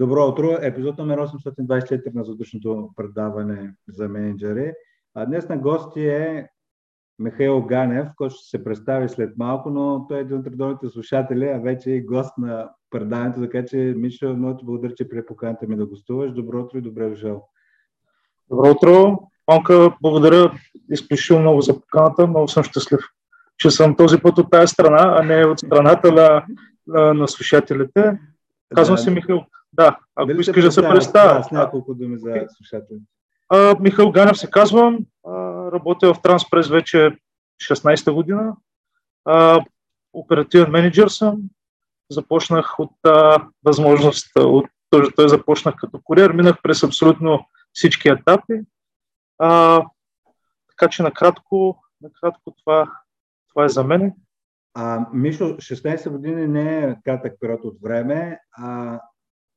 Добро утро! Епизод номер 824 на задушното предаване за менеджери. А днес на гости е Михаил Ганев, който ще се представи след малко, но той е един от редовните слушатели, а вече е гост на предаването, така че Мишо, много ти благодаря, че прие поканата ми да гостуваш. Добро утро и добре дошъл. Добро утро! Панка, благодаря изключително много за поканата. Много съм щастлив, че съм този път от тази страна, а не от страната на, на, на слушателите. Казвам да. се Михаил. Да, ако Дали искаш да се представя. С няколко думи за слушателите. Михаил Ганев се казвам. А, работя в Транспрес вече 16-та година. А, оперативен менеджер съм. Започнах от а, възможност, от, той, той започнах като куриер, минах през абсолютно всички етапи. А, така че накратко, накратко това, това е за мен. А, Мишо, 16 години не е кратък период от време. А,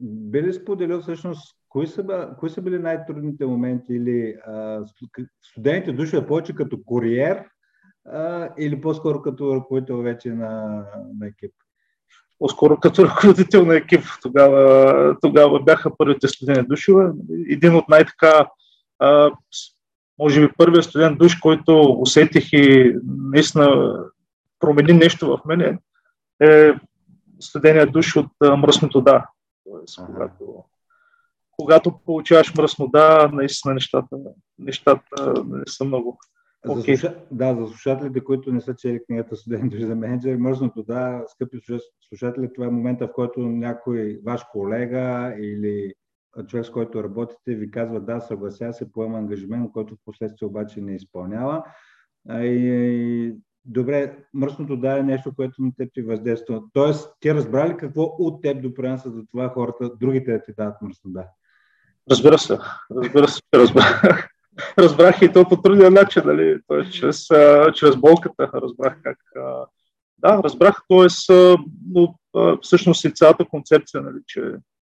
би ли споделил всъщност кои са, кои са били най-трудните моменти или а, студентите дошли повече като куриер а, или по-скоро като ръководител вече на, на екип? По-скоро като ръководител на екип. Тогава, тогава бяха първите студенти душове. Един от най-така а, може би първият студент душ, който усетих и наистина промени нещо в мене, е студения душ от а, мръсното да. Тоест, ага. когато, когато получаваш мръсно да, наистина нещата, нещата не са много. Okay. За Да, за слушателите, които не са чели книгата Студент за менеджер, мръсното да, скъпи слушатели, това е момента, в който някой ваш колега или човек, с който работите, ви казва да, съглася се, поема ангажимент, който в последствие обаче не изпълнява. И, добре, мръсното да е нещо, което на теб ти въздейства. Тоест, ти разбрали какво от теб допринася за това хората, другите да ти дадат мръсно да? Разбира се, разбира се, разбрах. разбрах и то по трудния начин, нали? Тоест, чрез, чрез болката разбрах как. Да, разбрах, т.е. но всъщност и цялата концепция, нали, че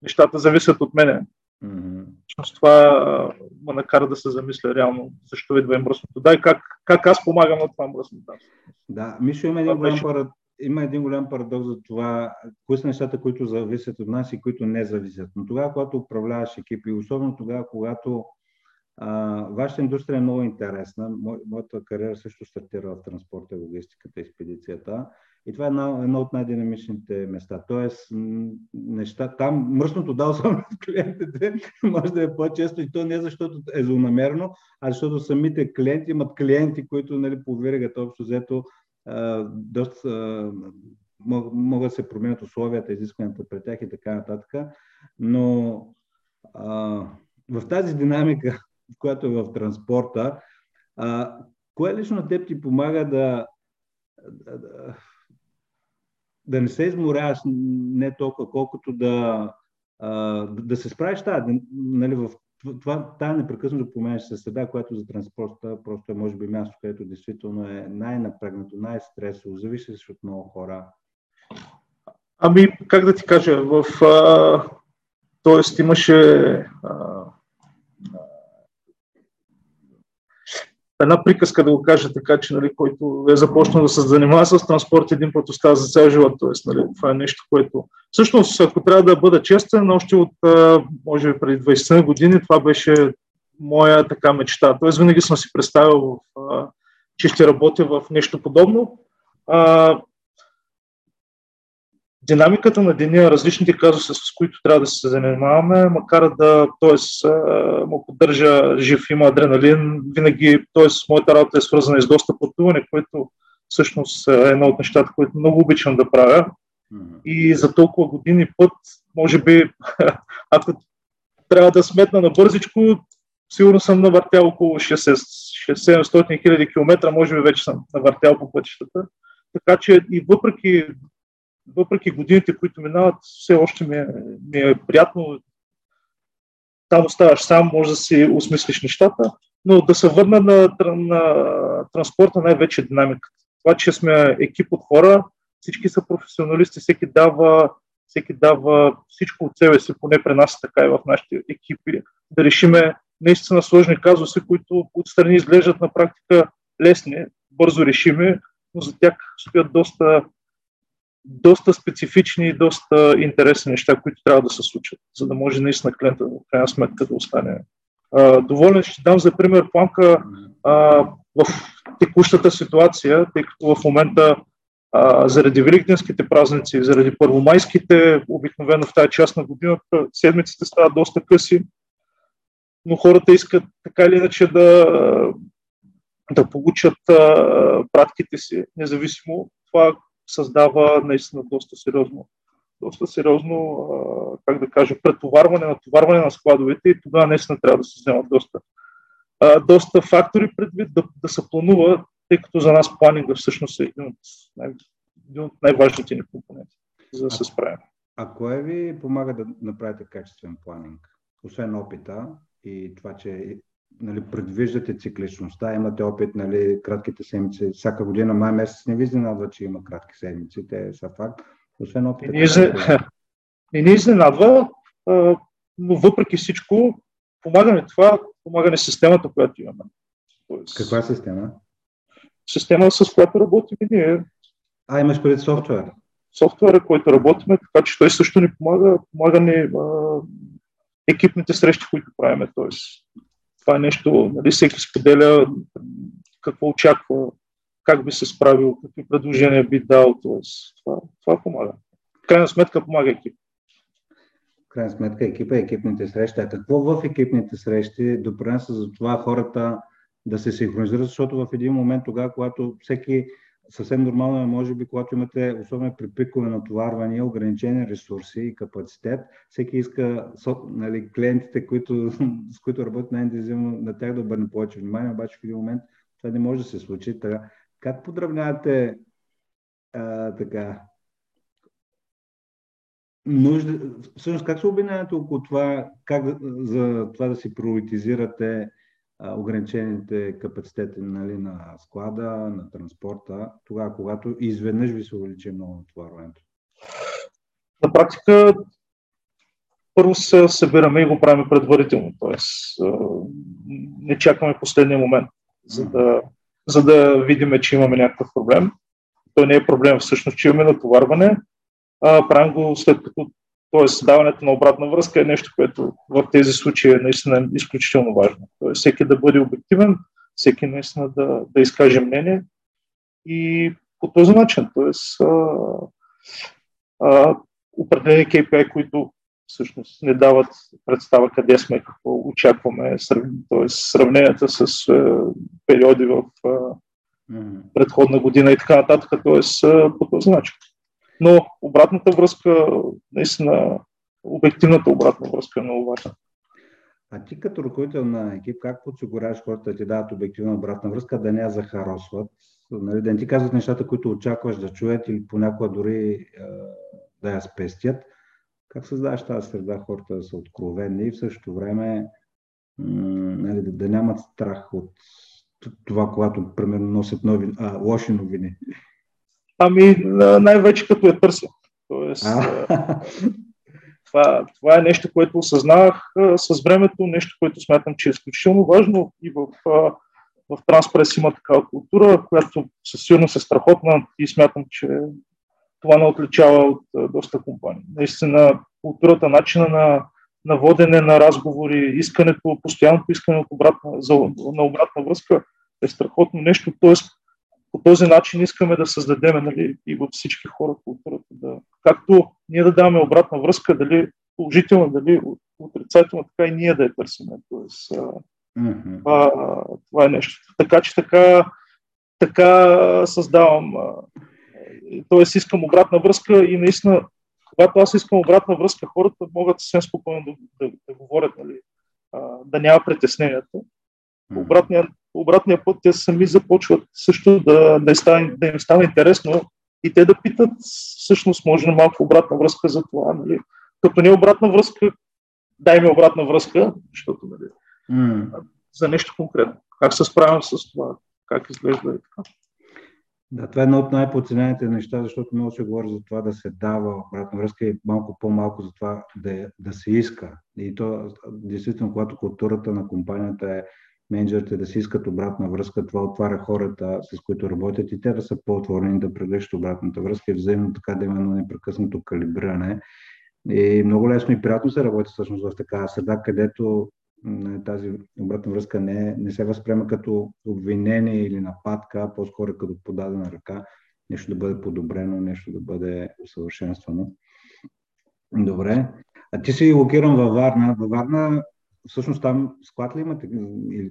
нещата зависят от мене. Mm-hmm. Това ме накара да се замисля реално защо идва и мръсното. Да, и как, как аз помагам на това мръсното. Да, Мишо има един, голям парад... има един голям парадокс за това, кои са нещата, които зависят от нас и които не зависят. Но тогава, когато управляваш екипи, особено тогава, когато а, вашата индустрия е много интересна. Мо, моята кариера също стартира в транспорта, логистиката, експедицията. И това е едно, едно от най-динамичните места. Тоест, неща, там мръсното дал съм от клиентите може да е по-често и то не защото е злонамерено, а защото самите клиенти имат клиенти, които нали, по общо взето доста могат да се променят условията, изискванията пред тях и така нататък. Но а, в тази динамика, която е в транспорта, а, кое лично на теб ти помага да, да, да да не се изморяваш не толкова, колкото да, да се справиш тази, нали, в това, тази непрекъснато променяща се среда, която за транспорта просто е може би място, където действително е най-напрегнато, най-стресово, зависи от много хора. Ами, как да ти кажа, в... А, тоест имаше а, една приказка да го кажа така, че нали, който е започнал да се занимава с транспорт, един път остава за цял живот. Тоест, нали, това е нещо, което... Всъщност, ако трябва да бъда честен, още от, може би преди 20 години, това беше моя така мечта. Тоест, винаги съм си представил, че ще работя в нещо подобно динамиката на деня, различните казуси, с които трябва да се занимаваме, макар да, т.е. му поддържа жив, има адреналин, винаги, т.е. моята работа е свързана и с доста пътуване, което всъщност е едно от нещата, които много обичам да правя. И за толкова години път, може би, ако трябва да сметна на бързичко, сигурно съм навъртял около 700 хиляди километра, може би вече съм навъртял по пътищата. Така че и въпреки въпреки годините, които минават, все още ми е, ми е приятно. Там оставаш сам, може да си осмислиш нещата, но да се върна на, на транспорта най-вече динамиката. Това, че сме екип от хора, всички са професионалисти, всеки дава, всеки дава всичко от себе си, поне при нас така и в нашите екипи, да решиме наистина сложни казуси, които отстрани изглеждат на практика лесни, бързо решими, но за тях стоят доста доста специфични и доста интересни неща, които трябва да се случат, за да може наистина клиента в крайна сметка да остане а, доволен. Ще дам за пример планка а, в текущата ситуация, тъй като в момента а, заради великденските празници, заради първомайските, обикновено в тази част на годината, седмиците стават доста къси, но хората искат така или иначе да, да получат а, пратките си, независимо. Това създава наистина доста сериозно, доста сериозно, как да кажа, претоварване, натоварване на складовете и тогава наистина трябва да се вземат доста, доста фактори предвид да, да се планува, тъй като за нас планинга всъщност е един от, най- един от най-важните ни компоненти, за да се справим. А кое ви помага да направите качествен планинг? Освен опита и това, че нали, предвиждате цикличността, имате опит, нали, кратките седмици, всяка година, май месец не ви изненадва, че има кратки седмици, те са факт. Освен опита. Не, из... не ни изненадва, но въпреки всичко, помага ни това, помага ни системата, която имаме. Тоест, Каква система? Система, с която работим и ние. А, имаш преди софтуер? Софтуера, който работиме, така че той също ни помага, помага ни а, екипните срещи, които правиме. Тоест, това е нещо, нали, всеки споделя какво очаква, как би се справил, какви предложения би дал. Тоест, това, това помага. В крайна сметка помага екип. В крайна сметка екипа, екипните срещи. А какво в екипните срещи допринася за това хората да се синхронизират, защото в един момент тогава, когато всеки съвсем нормално е, може би, когато имате, особено при пикове натоварвания, ограничени ресурси и капацитет, всеки иска нали, клиентите, които, с които работят най-интензивно, на тях да обърне повече внимание, обаче в един момент това не може да се случи. Така, как подравнявате а, така, нужда, всъщност как се обвинявате около това, как за това да си приоритизирате ограничените капацитети нали, на склада, на транспорта, тогава, когато изведнъж ви се увеличи много натоварването? На практика, първо се събираме и го правим предварително, т.е. не чакаме последния момент, за да, за да видим, че имаме някакъв проблем. Той не е проблем всъщност, че имаме натоварване, а правим го след като т.е. даването на обратна връзка е нещо, което в тези случаи е наистина изключително важно. Тоест, всеки да бъде обективен, всеки наистина да, да изкаже мнение и по този начин, т.е. определени KPI, които всъщност не дават представа къде сме, какво очакваме, т.е. сравненията с а, периоди в а, предходна година и така нататък, т.е. по този начин. Но обратната връзка, наистина, обективната обратна връзка е много важна. А ти като ръководител на екип, как подсигуряваш хората да ти дадат обективна обратна връзка, да не я захаросват, нали, да не ти казват нещата, които очакваш да чуят или понякога дори е, да я спестят? Как създаваш тази среда хората да са откровенни и в същото време нали, да, да нямат страх от това, когато, примерно, носят нови, а, лоши новини? Ами, най-вече като я търся. Тоест, това, това е нещо, което осъзнавах с времето, нещо, което смятам, че е изключително важно и в, в Транспрес има такава култура, която със сигурност е страхотна и смятам, че това не отличава от доста компании. Наистина, културата, начина на, на водене на разговори, искането, постоянното искане от обратна, за, на обратна връзка е страхотно нещо. Тоест, по този начин искаме да създадем нали, и във всички хора културата. Да, както ние да даваме обратна връзка, дали положителна, дали отрицателна, така и ние да я търсим. Тоест, mm-hmm. това, това е нещо. Така че така, така създавам. Тоест искам обратна връзка и наистина, когато аз искам обратна връзка, хората могат съвсем спокойно да, да, да говорят, нали, да няма притесненията. Обратният обратния път те сами започват също да, да, стане, да им стане интересно и те да питат, всъщност може на малко обратна връзка за това. Нали? Като не обратна връзка, дай ми обратна връзка, защото нали, mm. за нещо конкретно. Как се справям с това, как изглежда и така. Да, това е едно от най-подценените неща, защото много се говори за това да се дава обратна връзка и малко по-малко за това да, да се иска. И то, действително, когато културата на компанията е менеджерите да си искат обратна връзка, това отваря хората, с които работят и те да са по-отворени да прегръщат обратната връзка и взаимно така да има едно непрекъснато калибриране. И много лесно и приятно се работи всъщност в такава среда, където тази обратна връзка не, не се възприема като обвинение или нападка, а по-скоро като подадена ръка, нещо да бъде подобрено, нещо да бъде усъвършенствано. Добре. А ти си локиран във Варна. Във Варна, всъщност там склад ли имате? Или...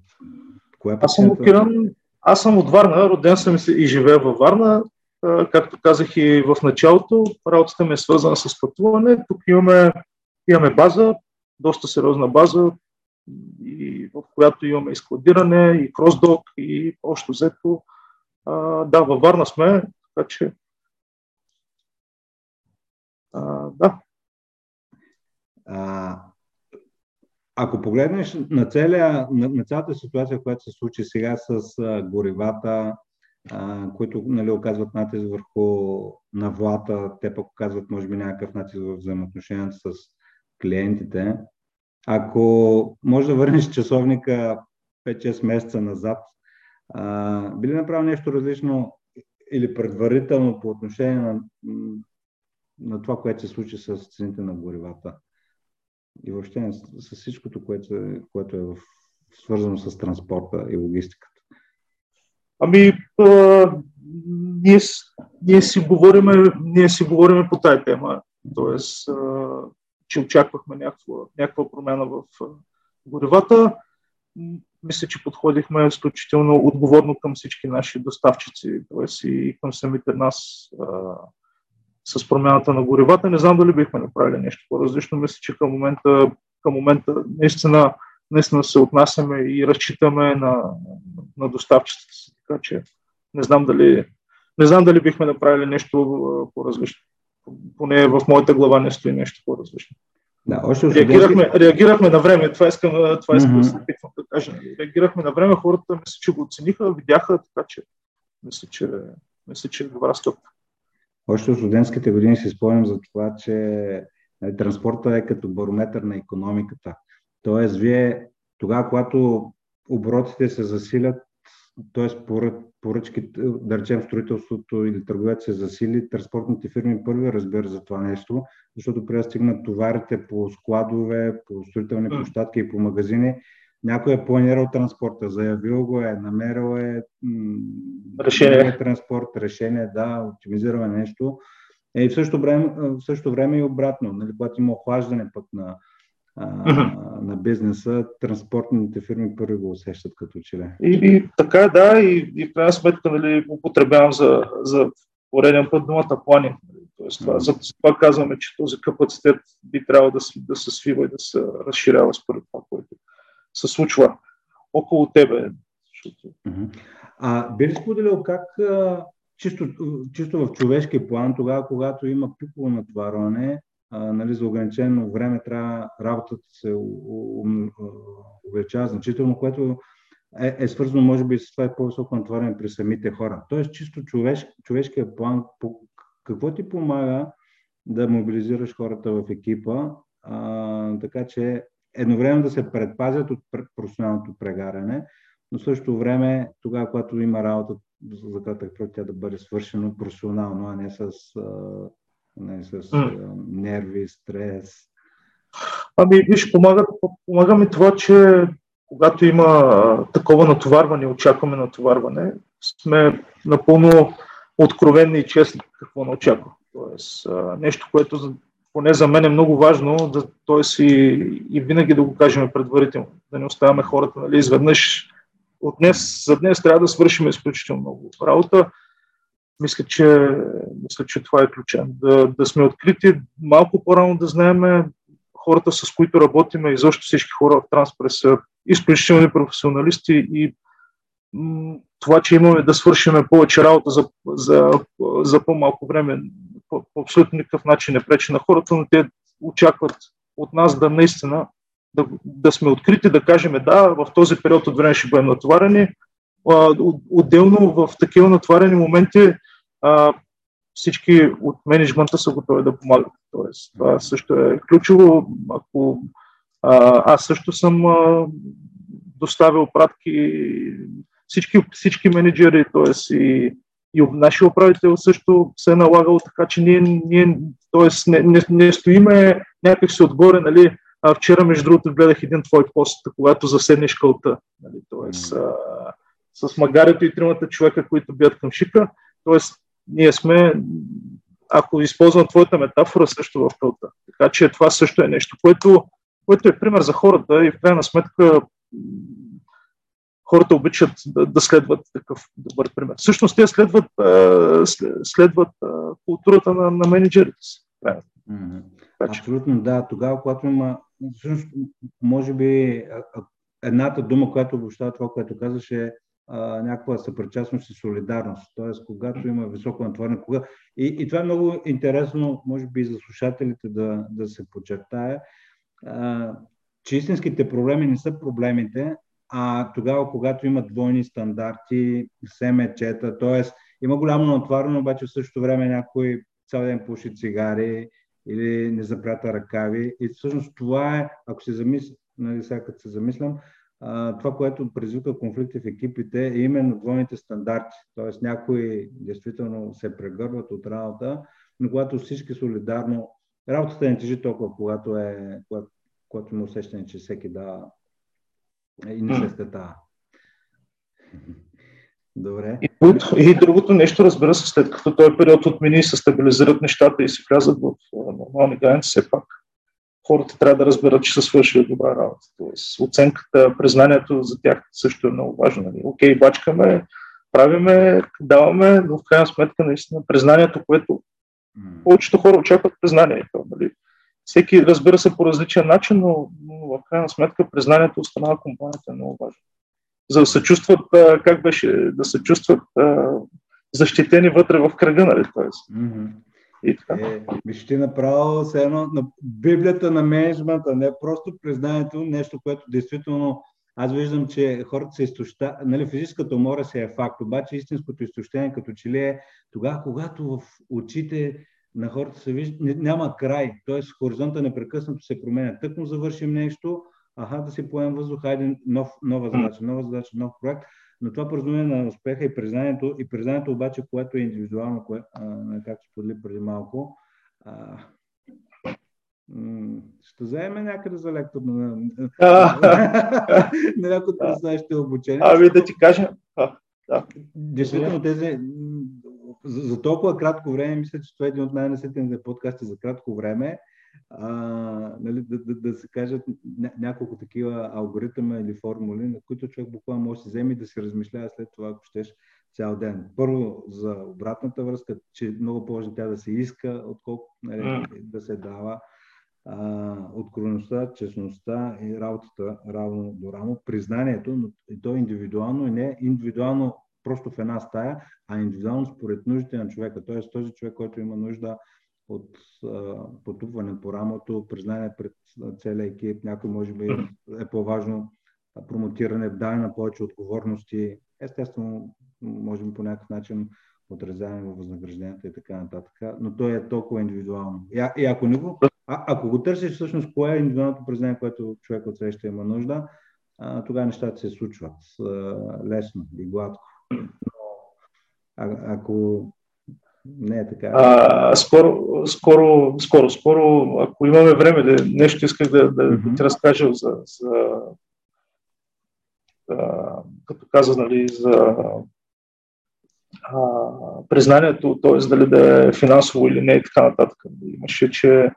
Коя аз съм локиран, аз съм от Варна, роден съм и живея във Варна. Както казах и в началото, работата ми е свързана с пътуване. Тук имаме, имаме база, доста сериозна база, и в която имаме и складиране, и кросдок, и общо взето. да, във Варна сме, така че а, да. А, ако погледнеш на, целия, на, на цялата ситуация, която се случи сега с а, горивата, а, които нали, оказват натиск върху навлата, те пък оказват, може би, някакъв натиск в взаимоотношенията с клиентите. Ако може да върнеш часовника 5-6 месеца назад, а, би ли направил нещо различно или предварително по отношение на, на това, което се случи с цените на горивата? И въобще с, всичкото, което, е, което е в, свързано с транспорта и логистиката. Ами, а, ние, ние, си говориме, ние си говориме по тази тема. А, че очаквахме някаква, някаква промяна в горевата. Мисля, че подходихме изключително отговорно към всички наши доставчици, т.е. и към самите нас а, с промяната на горевата. Не знам дали бихме направили нещо по-различно. Мисля, че към момента, към момента наистина, наистина се отнасяме и разчитаме на, на доставчиците си. Така че не знам дали, не знам дали бихме направили нещо по-различно поне в моята глава не стои нещо по-различно. Да, още реагирахме, реагирахме на време, това искам, това искам mm-hmm. да се опитвам да кажа. Реагирахме на време, хората мисля, че го оцениха, видяха, така че мисля, че, мисля, че е добра стъпка. Още от студентските години си спомням за това, че нали, транспорта е като барометър на економиката. Тоест, вие тогава, когато оборотите се засилят, т.е. поръчки, да речем строителството или търговец се засили, транспортните фирми първи разбира за това нещо, защото преди да стигнат товарите по складове, по строителни площадки и по магазини, някой е планирал транспорта, заявил го е, намерил е решение. транспорт, решение, да, оптимизираме нещо. Е, и в същото време, в същото време и обратно, нали, когато има охлаждане пък на, uh-huh. на бизнеса, транспортните фирми първи го усещат като че И, и така, е, да, и, и в крайна сметка нали, употребявам за, за пореден път думата плани. Тоест, това, за това казваме, че този капацитет би трябвало да, да се свива и да се разширява според това, което се случва около тебе. А би ли споделил как чисто, чисто в човешки план, тогава, когато има пиково натварване, нали, за ограничено време трябва работата се увеличава значително, което е, е свързано, може би, с това е по-високо натваряне при самите хора. Тоест, чисто човеш, човешкия план, по, какво ти помага да мобилизираш хората в екипа, а, така че едновременно да се предпазят от професионалното прегаряне, но също време, тогава, когато има работа за кратък тя да бъде свършено професионално, а не с не, с mm. нерви, стрес. Ами, виж, помага, помага ми това, че когато има такова натоварване, очакваме натоварване, сме напълно откровенни и честни какво не очаква. Тоест, нещо, което поне за мен е много важно, да, т.е. И, и винаги да го кажем предварително, да не оставяме хората нали, изведнъж. От днес, за днес трябва да свършим изключително много работа мисля, че, мисля, че това е ключа. Да, да сме открити, малко по-рано да знаем хората, с които работиме, и защо всички хора в Транспрес са изключителни професионалисти и м- това, че имаме да свършиме повече работа за, за, за по-малко време, по, абсолютно никакъв начин не пречи на хората, но те очакват от нас да наистина да, да сме открити, да кажем да, в този период от време ще бъдем натоварени, Отделно в такива натварени моменти а, всички от менеджмента са готови да помагат. Тоест, това също е ключово. Ако а, аз също съм а, доставил пратки, всички, всички менеджери, т.е. и, и нашия управител също се е налагал така, че ние, ние т.е. Не, не, не стоиме някак си отгоре, нали, а вчера, между другото, гледах един твой пост, когато заседнеш кълта, нали, т.е. С магарето и тримата човека, които бият към шика, т.е. ние сме ако използвам твоята метафора, също в кълта. Така че това също е нещо, което, което е пример за хората и в крайна сметка хората обичат да, да следват такъв добър пример. Всъщност те следват, следват културата на, на менеджерите си. Mm-hmm. Абсолютно, да. Тогава, когато има, всъщност, може би, едната дума, която обобщава това, което казваш е а, някаква съпричастност и солидарност. Тоест, когато има високо натварен, кога... И, и това е много интересно, може би и за слушателите да, да се подчертая, а, че истинските проблеми не са проблемите, а тогава, когато има двойни стандарти, семечета, т.е. има голямо натварено, обаче в същото време някой цял ден пуши цигари или не запрята ръкави. И всъщност това е, ако се замисля, нали, сега като се замислям, това, което предизвика конфликти в екипите е именно двойните стандарти. Тоест някои действително се прегърват от работа, но когато всички солидарно, работата не тежи толкова, когато, е, когато, когато има усещане, че всеки да и не се стета. Добре. И, и другото нещо, разбира се, след като този период отмини, се стабилизират нещата и се влязат в нормални граници, все пак хората трябва да разберат, че са свършили добра работа. Тоест, оценката, признанието за тях също е много важно. Нали? Окей, бачкаме, правиме, даваме, но в крайна сметка наистина признанието, което повечето хора очакват признанието. Нали? Всеки разбира се по различен начин, но, но в крайна сметка признанието от страна на компанията е много важно. За да се чувстват, как беше, да се чувстват защитени вътре в кръга, нали? Тоест. Mm-hmm. И така. Е, виж, ти направо се едно на Библията на менеджмента, не просто признанието, нещо, което действително аз виждам, че хората се изтоща, нали, физическото море се е факт, обаче истинското изтощение като че ли е тогава, когато в очите на хората се вижда, няма край, т.е. хоризонта непрекъснато се променя. Тъкмо завършим нещо, аха, да си поем въздух, хайде нов, нова задача, нова задача, нов проект. Но това поразумение на успеха и признанието, и признанието обаче, което е индивидуално, кое, а, както сподели преди малко, а, ще вземем някъде за лектор на, някои от предстоящите обучения. Ами да ти кажа. Действително тези за, за толкова кратко време, мисля, че това е един от най-насетените подкасти за кратко време а, нали, да, да, да се кажат няколко такива алгоритъма или формули, на които човек буквално може да се вземе и да се размишлява след това, ако щеш, цял ден. Първо за обратната връзка, че много повече тя да се иска, отколкото нали, да се дава. А, откровеността, честността и работата равно до рамо, признанието, но и то индивидуално и не индивидуално просто в една стая, а индивидуално според нуждите на човека. Тоест този човек, който има нужда от потупване по рамото, признание пред целия екип, някой може би е по-важно промотиране, даване на повече отговорности, естествено, може би по някакъв начин отразяване в възнагражденията и така нататък, но то е толкова индивидуално. И, а, и ако, не го, а, ако го търсиш всъщност кое е индивидуалното признание, което човек от среща има нужда, а, тогава нещата се случват а, лесно и гладко. Но а, ако не е така. А, скоро, скоро, скоро, скоро, ако имаме време, да, нещо исках да, да, mm-hmm. да ти разкажа за, за а, като каза, нали, за а, признанието, т.е. дали да е финансово или не и така нататък. Имаше, че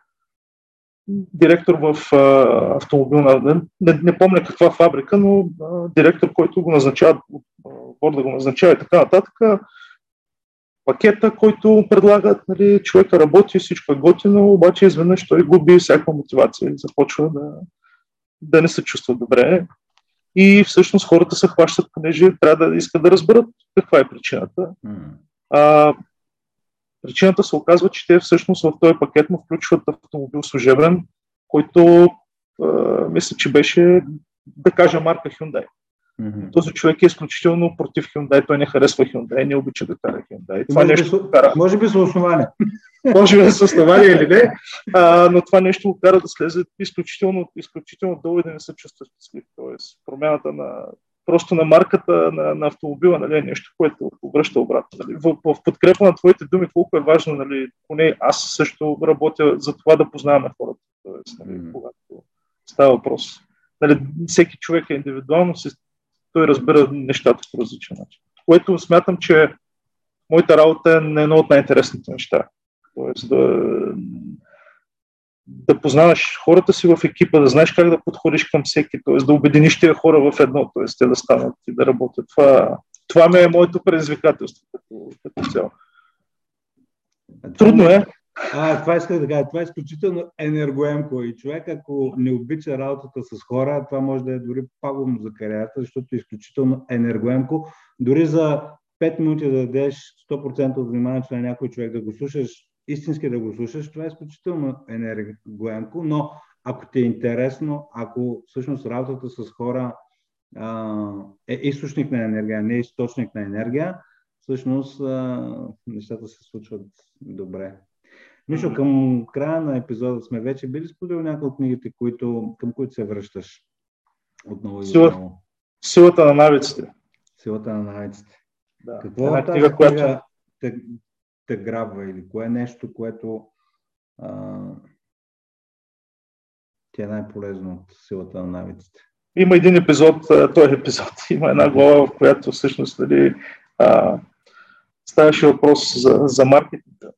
директор в а, автомобилна, не, не помня каква фабрика, но а, директор, който го назначава, борда го назначава и така нататък, пакета, който предлагат, нали, човека работи, всичко е готино, обаче изведнъж той губи всяка мотивация и започва да, да не се чувства добре. И всъщност хората се хващат, понеже трябва да искат да разберат каква е причината. А, причината се оказва, че те всъщност в този пакет му включват автомобил служебен, който а, мисля, че беше, да кажа, марка Hyundai. Mm-hmm. Този човек е изключително против Hyundai, той не харесва Hyundai, не обича да кара Hyundai. Това може, нещо, би, кара. може би с основание. може би с основание или не, а, но това нещо го кара да слезе изключително, изключително дълго и да не се чувства щастлив. Тоест, промяната на просто на марката на, на автомобила, нали, е нещо, което обръща обратно. Нали. В, в подкрепа на твоите думи, колко е важно, нали, поне аз също работя за това да познаваме хората. Тоест, нали, когато става въпрос. Нали, всеки човек е индивидуално, той разбира нещата по различен начин. Което смятам, че моята работа е едно от най-интересните неща. Тоест да, да познаваш хората си в екипа, да знаеш как да подходиш към всеки, т.е. да обединиш тези хора в едно, т.е. те да станат и да работят. Това, това ми е моето предизвикателство като, като цяло. Трудно е. А, това иска да кажа. Това е изключително енергоемко и човек, ако не обича работата с хора, това може да е дори пагубно за кариерата, защото е изключително енергоемко. Дори за 5 минути да дадеш 100% от вниманието на някой човек да го слушаш, истински да го слушаш, това е изключително енергоемко, но ако ти е интересно, ако всъщност работата с хора а, е източник на енергия, не е източник на енергия, всъщност а, нещата се случват добре. Мишо, към края на епизода сме вече били споделил някои от книгите, които, към които се връщаш отново и отново. Силата на навиците. Силата на навиците. Да. Какво е тази книга, която... те, те грабва или кое е нещо, което а, ти е най-полезно от силата на навиците? Има един епизод, този епизод, има една глава, в която всъщност дали, а, ставаше въпрос за, за маркетинга.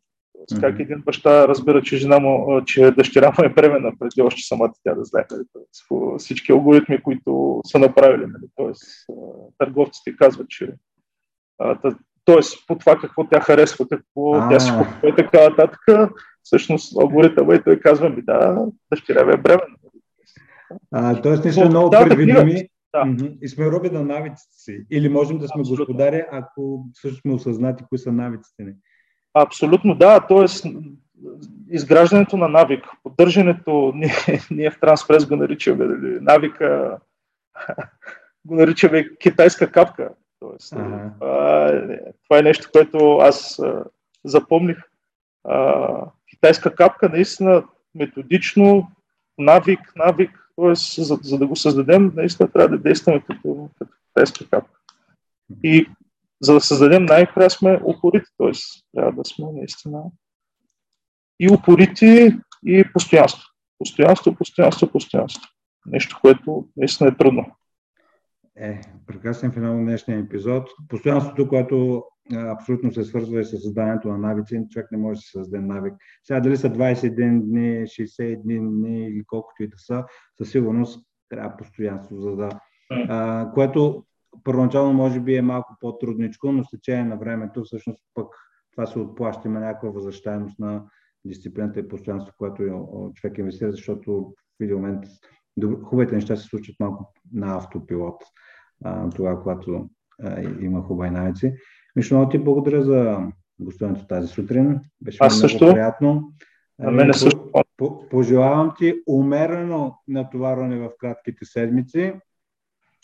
Mm-hmm. Как един баща разбира, че жена му, че дъщеря му е бременна, преди още самата тя да знае. Нали, всички алгоритми, които са направили. Нали, тоест, търговците казват, че т.е. по това какво тя харесва, какво а тя си купува и така нататък. Всъщност алгоритъма и той казва ми, да, дъщеря ви е бременна. тоест ние сме много да, предвидими да. и сме роби на навиците си. Или можем да сме Абсолютно. господари, ако също сме осъзнати кои са навиците ни. Абсолютно да, т.е. изграждането на навик, поддържането, ние, ние в Транспрес го наричаме нали, навика, го наричаме китайска капка. Тоест, ага. а, това е нещо, което аз а, запомних. А, китайска капка наистина методично, навик, навик, т.е. За, за да го създадем, наистина трябва да действаме като, като китайска капка. И за да създадем най-накрая сме упорити, т.е. трябва да сме наистина и упорити, и постоянство. Постоянство, постоянство, постоянство. Нещо, което наистина е трудно. Е, прекрасен финал на днешния епизод. Постоянството, което абсолютно се свързва и с създанието на навици, човек не може да се създаде навик. Сега дали са 21 дни, 61 дни или колкото и да са, със сигурност трябва постоянство, за да... А, което първоначално може би е малко по-трудничко, но с течение на времето всъщност пък това се отплаща, има някаква възвръщаемост на дисциплината и постоянство, което човек инвестира, защото в един момент хубавите неща се случват малко на автопилот, тогава, когато има хубави навици. Мишо, много ти благодаря за гостуването тази сутрин. Беше Аз много също. приятно. На мен също. Пожелавам ти умерено натоварване в кратките седмици.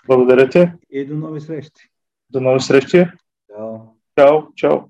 Благодаря ти. И до нови срещи. До нови срещи. Чао. Чао. Чао.